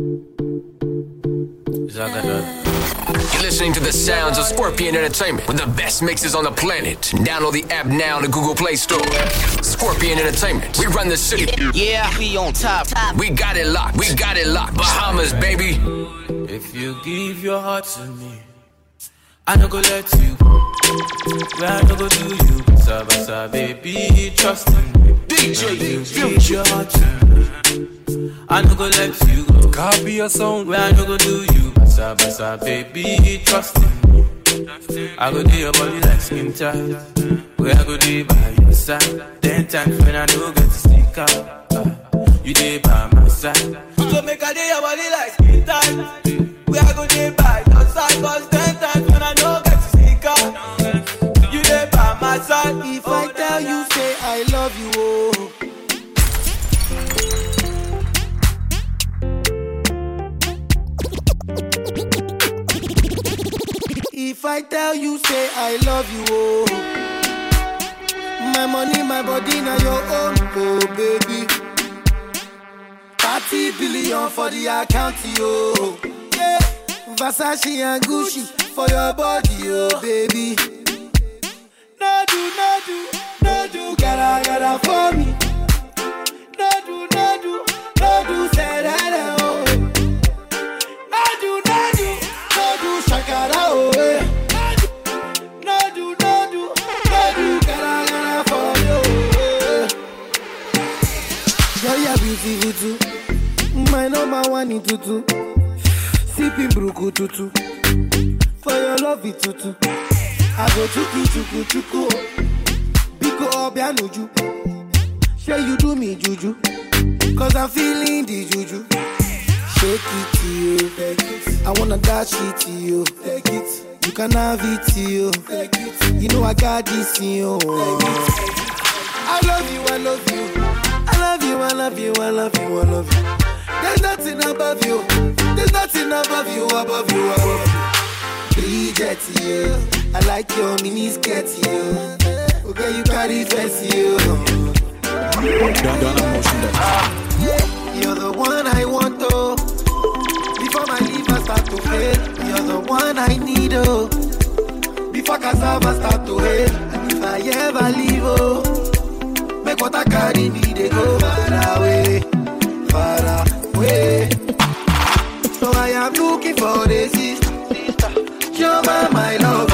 You're listening to the sounds of Scorpion Entertainment with the best mixes on the planet. Download the app now in the Google Play Store. Scorpion Entertainment. We run the city. Yeah, we on top. We got it locked. We got it locked. Bahamas, baby. If you give your heart to me, I no go let you. Where I no go do you, basa basa, baby, trust me. DJ give your heart I no go let you go. Copy your sound. Where I no go do you, basa basa, baby, trust me. I go do your body like skin tight. Where I go do by your side. Ten times when I no get to stick out. uh, You dey by my side. So make I do your body like skin tight. Where I go do by your side. Cause ten If I tell you, say I love you, oh. If I tell you, say I love you, oh. My money, my body, now your own, oh baby. 30 billion for the account, yo. Yeah. Versace and Gucci for your body, oh baby. Do, no do, no do, gotta, gotta for me. No do, no do, no do, say that, oh. No do, no do, no do, shakara, oh. eh. No do, no do, no do, gotta, gotta for you. eh. Girl, you're beautiful too. My number one in tutu. Sipping bruku tutu. For your love it tutu. I go chuku chuku chuku. Biko obianuju. Say you do me juju. Cause I'm feeling the juju. Shake it to you. Take it. I wanna dash it to you. Take it. You can have it to you. Take it. You know I got this in you. I love you, I love you. I love you, I love you, I love you, I love you. There's nothing above you. There's nothing above you, above you, above you. Bridget, you. I like your mini skirt, you. Okay, you carry fancy, you. Done, done a motion that. You're the one I want, oh. Before my liver start to fail, you're the one I need, oh. Before cassava start to hail, and if I ever leave, oh, make what I carry me, they go far away, far away. So I am looking for the sister, you're my, my lover,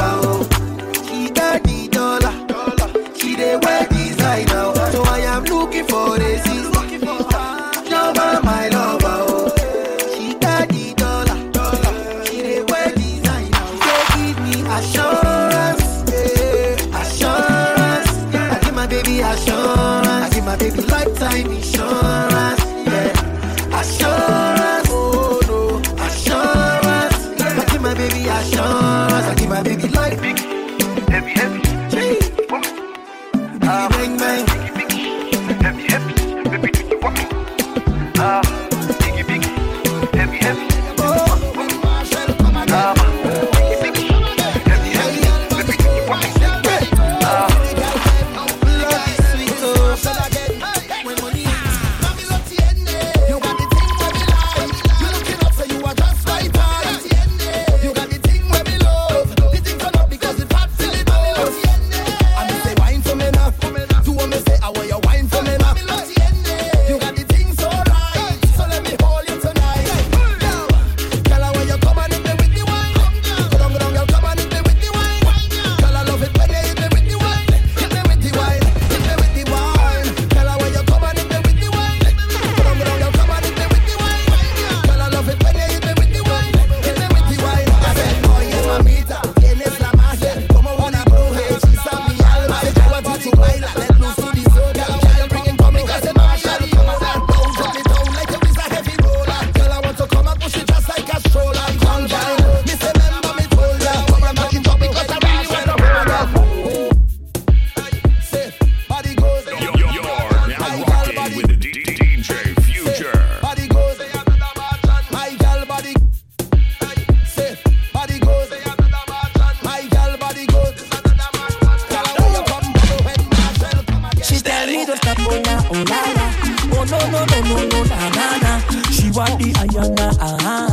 Oh uh-huh.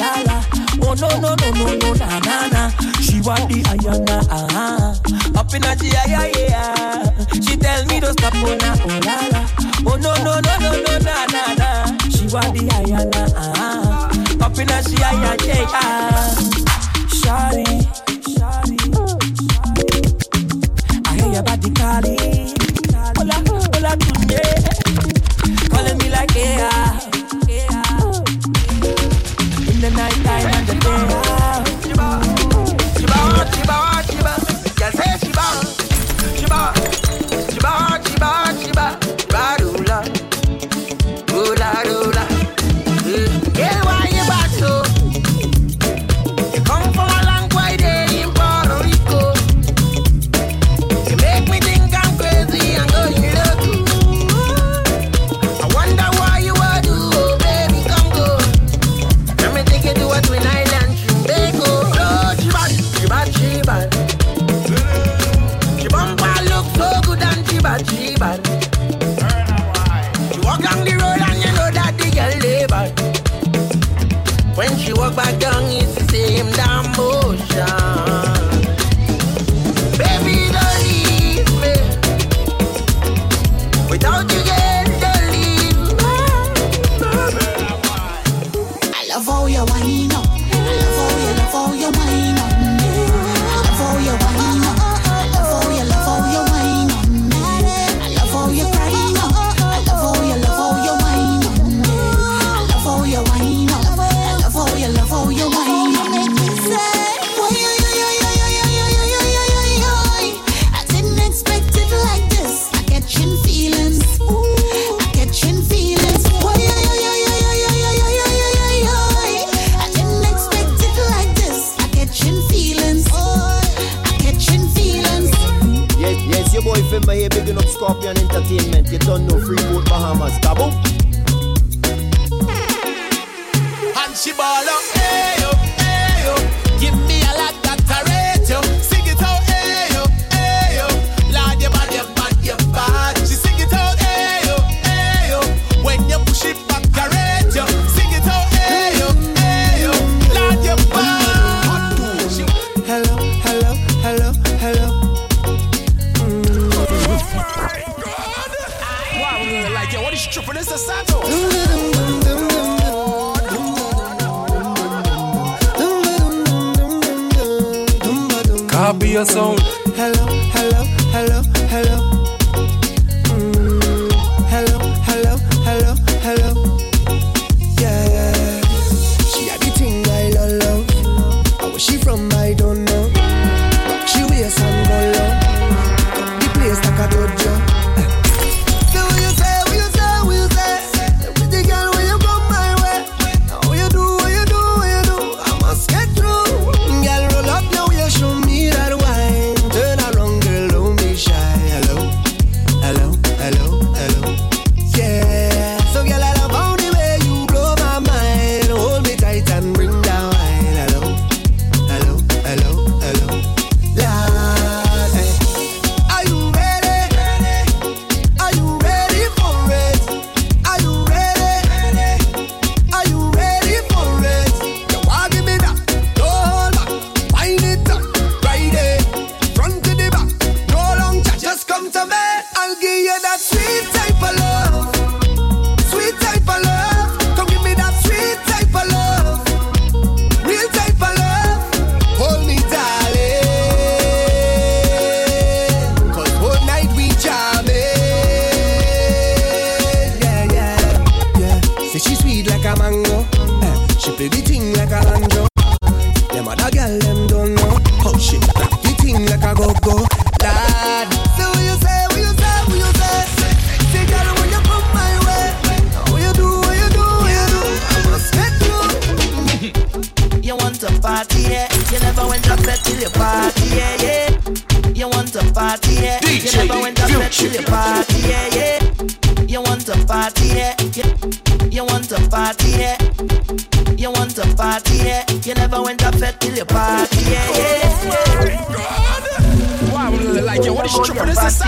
la la, oh no no no no no na na na. She want the ayana, ah ah. Up the. She tell me to stop, oh la la, oh no no no no no na na. She want the ah ah up in her, she yeah. and shake. Sorry. You never went fed till you party, yeah, yeah. Why would like you? What is tripping? This is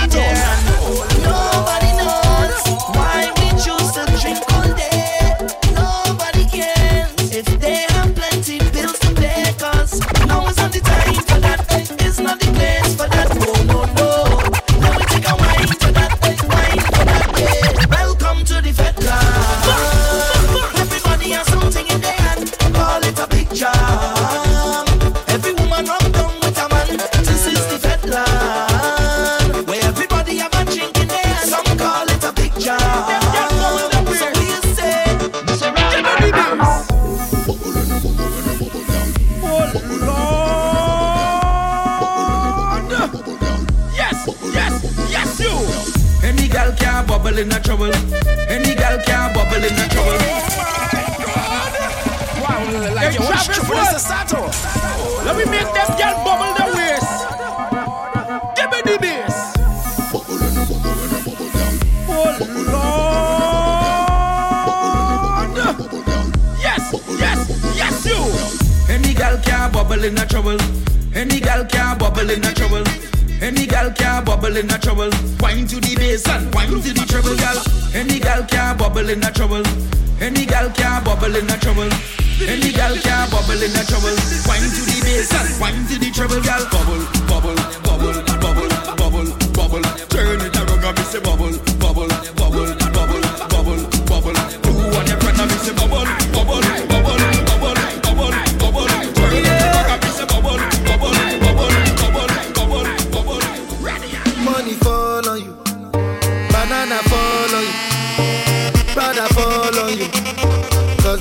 gal can bubble in a trouble. Any gal can bubble in a trouble. Any gal can bubble in a trouble. Wine to the bass and wine to the treble, gal. Any gal can bubble in a trouble. Any gal can bubble in a trouble. Any gal can bubble in a trouble. Wine to the bass and wine to the treble, gal. Bubble, bubble, bubble, bubble, bubble, bubble. Turn it around and me say bubble, bubble, bubble, bubble, bubble, bubble. Who on your friend and say bubble, bubble, bubble,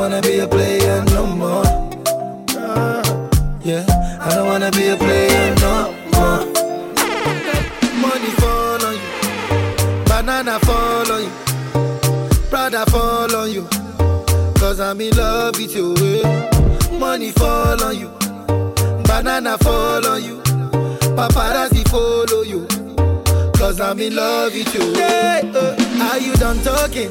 Wanna be a player no more. Yeah. I don't wanna be a player no more. Money fall on you, banana fall on you, Prada fall on you. Cause I'm in love with you. eh. Money fall on you, banana fall on you, paparazzi follow you. Cause I'm in love with you. Yeah, uh, are you done talking?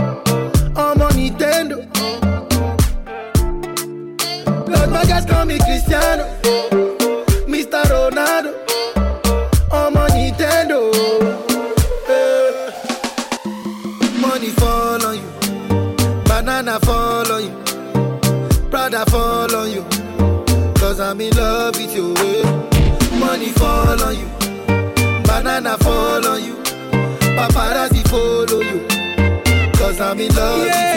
me Cristiano, Mr. Ronaldo, I'm Nintendo. Eh. Money fall on you, banana fall on you, Prada fall on you. Cause I'm in love with you. eh. Money fall on you banana fall on you, paparazzi follow you. Cause I'm in love with you.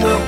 Change,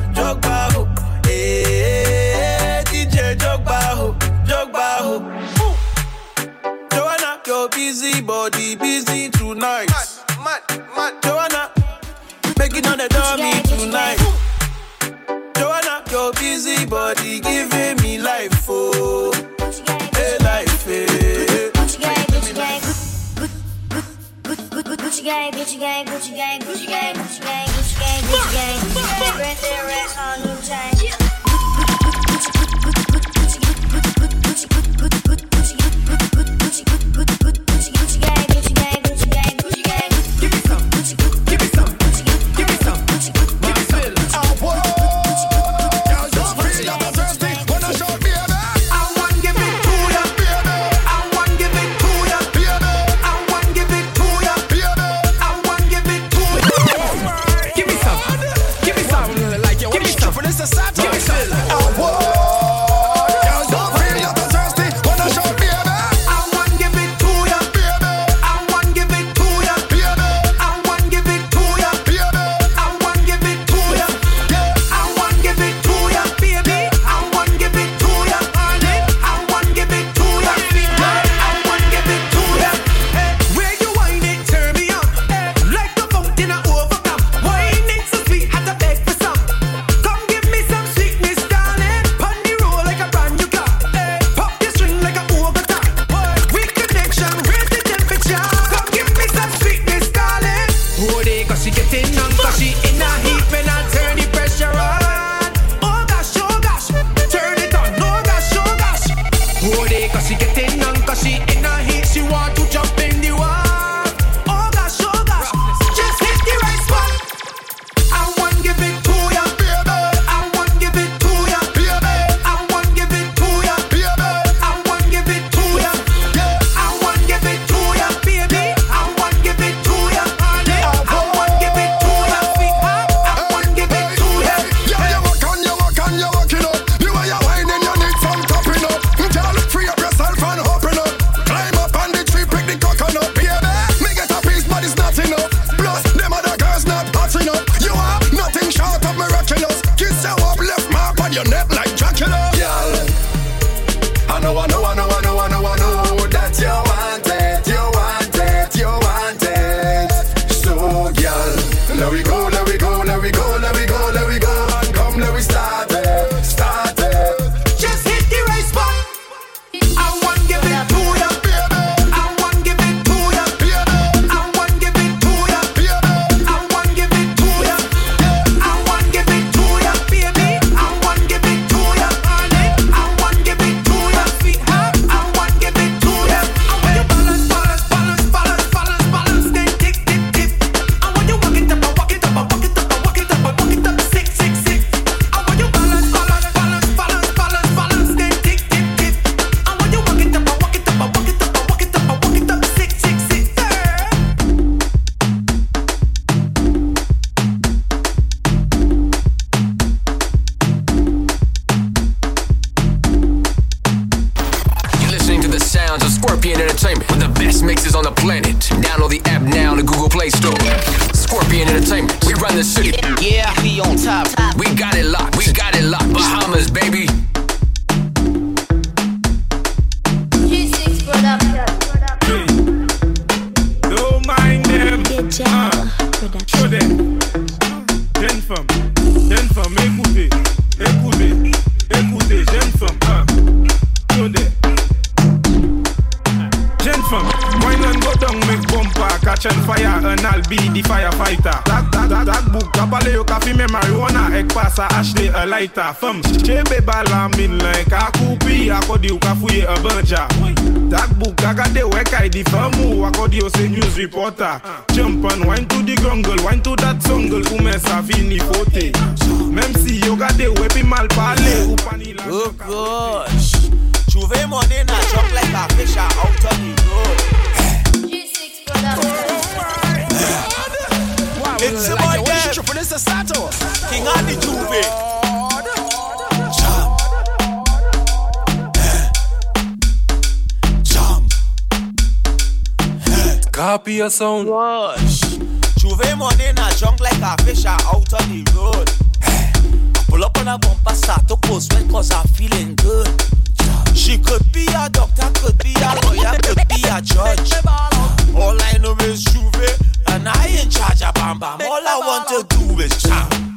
busy, body busy tonight. Mad, mad, mad. Joanna, making on the dummy tonight. Joanna, your busy body giving me life, oh, hey life, hey. Gucci gang, Gucci gang, Gucci gang, Gucci gang, Gucci gang, Gucci gang, Gucci gang, Gucci gang. Gucci there, Gucci on Gucci chain. Gucci, Gucci, Gucci, Gucci, Gucci, Gucci, Gucci, Gucci, Gucci, Gucci, Gucci, Gucci, Gucci. Gucci, Gucci gang. Ou l'koumen sa Mem si yo gade mal pale. Ou pani la oh gosh. Chouve mwone na like a fish out on the road. G6 It's boy King of the Juve. Copy your sound. Every morning I drunk like a fish out on the road. I pull up on a bumper, start to post sweat cause I'm feeling good. She could be a doctor, could be a lawyer, could be a judge. All I know is Juve, and I in charge of Bam Bam. All I want to do is jump.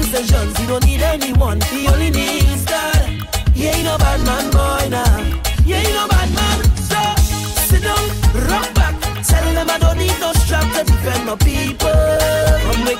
Decisions. He don't need anyone. He only needs God. Yeah, you no bad man, boy, now. Yeah, you no bad man. So sit down, rock back. Tell them I don't need no strap to defend my people from wicked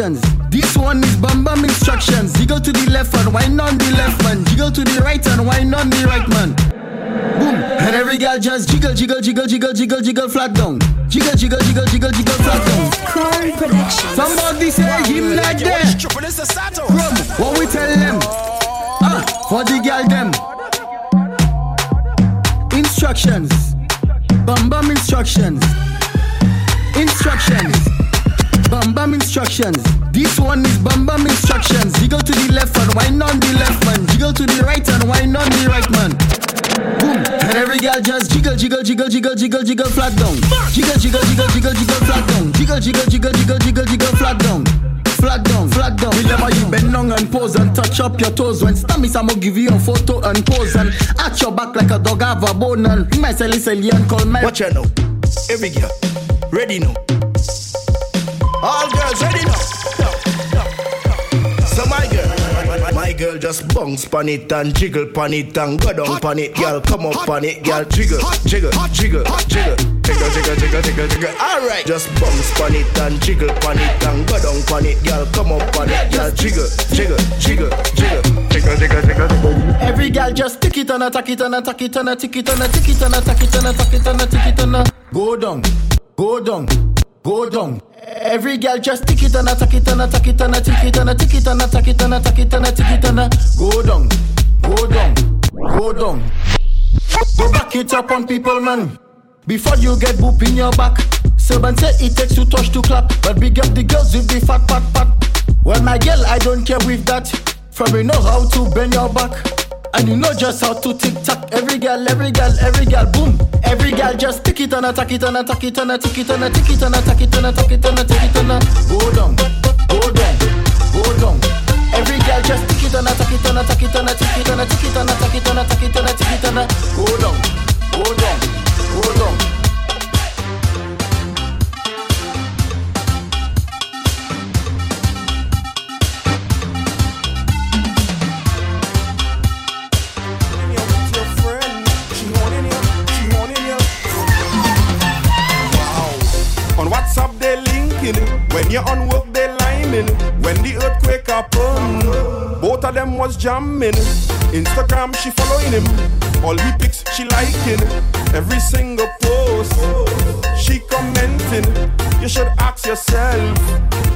instructions. This one is bam bam instructions. Jiggle to the left and wine on the left man. Jiggle to the right and wine on the right man. Boom. And every girl just jiggle, jiggle, jiggle, jiggle, jiggle, jiggle flat down. Jiggle, jiggle, jiggle, jiggle, jiggle flat down. Crown Productions. Somebody say him like that. Rum, what we tell them? Ah, for the girl them. Instructions. Bam bam instructions. Instructions. Bam bam instructions. This one is bam bam instructions. Jiggle to the left and wine on the left man. Jiggle to the right and wine on the right man. Boom. And every girl just jiggle, jiggle, jiggle, jiggle, jiggle, jiggle flat down. Jiggle, jiggle, jiggle, jiggle, jiggle flat down. Jiggle, jiggle, jiggle, jiggle, jiggle, jiggle flat down. Flat down, flat down. Remember you bend down and pose and touch up your toes. When Stammy I'ma give you a photo and pose and at your back like a dog have a bone and ring my celly celly and call my. Watch out now. Every girl, ready now. All girls ready now. So my girl, my girl just bounce pon it and jiggle pon it and go down pon it, girl. Come up pon it, girl. Jiggle, jiggle, jiggle, jiggle. Jiggle, jiggle, jiggle, jiggle, jiggle. Alright, just bounce pon it and jiggle pon it and go down pon it, girl. Come up pon it, girl. Jiggle, jiggle, jiggle, jiggle. Jiggle, jiggle, jiggle. Every girl just tick it and a tack it and a tack it and a tick it and a tick it and a tack it and a tack it and a tick it and a go down, go down go down. Every girl just tick it and a attack it and a attack it and a tick it and a tick it and a attack it and a attack it and a tick it and a go down, go down. Go down. Go back it up on people, man. Before you get boop in your back. Servant say it takes two touch to clap, but big up the girls with the fat pat pat. Well, my girl, I don't care with that. From you know how to bend your back. And you know just how to tick tock. Every girl, every girl, every girl, boom. Every girl just tick it and attack it and attack it and attack it and attack it and attack it and attack it and attack it and go down, go down, go down. Every girl just tick it and attack it and attack it and attack it and attack it and attack it and attack it and attack it and go down, go down, go down. You're on work they lining. When the earthquake happened, both of them was jamming. Instagram she following him. All he pics she liking. Every single post she commenting. You should ask yourself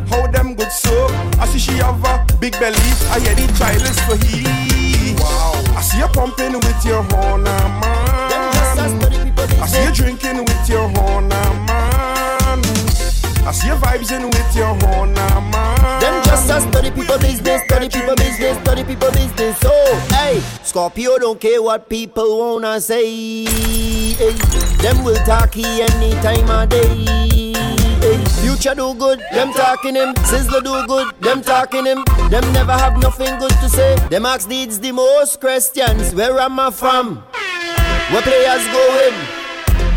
how them good so. I see she have a big belly. I hear the child is for he. Wow. I see you pumping with your horn, ah, man. I see you drinking I see you vibes in with your horn, man. Them just a study people business, study people business, study people business. So, hey, Scorpio don't care what people wanna say. Hey, them will talk any time of day. Future do good, them talking him. Sizzla do good, them talking him. Them never have nothing good to say. Them ask needs the most questions. Where am I from? Where players going?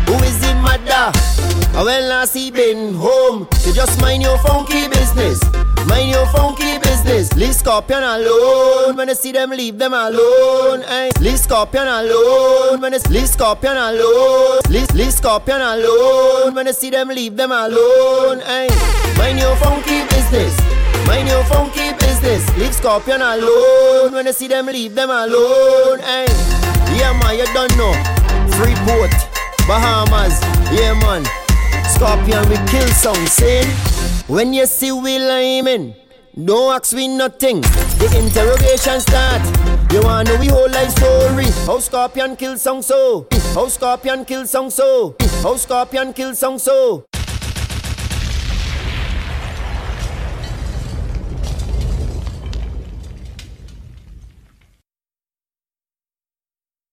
Who is the mother? Oh, I when last he been home. So just mind your funky business. Mind your funky business. Leave Scorpion alone. When I see them, leave them alone. Ay. Leave Scorpion alone. When I leave Scorpion alone. Leave, leave Scorpion alone. When I see them, leave them alone. Ay. Mind your funky business. Mind your funky business. Leave Scorpion alone. When I see them, leave them alone. Ay. Yeah, man, you don't know. Freeport, Bahamas. Yeah, man. Scorpion, we kill some sin. When you see we liming, don't ask we nothing. The interrogation start. You wanna know we whole life story? How Scorpion kill song so? How Scorpion kill song so? How Scorpion kill song so?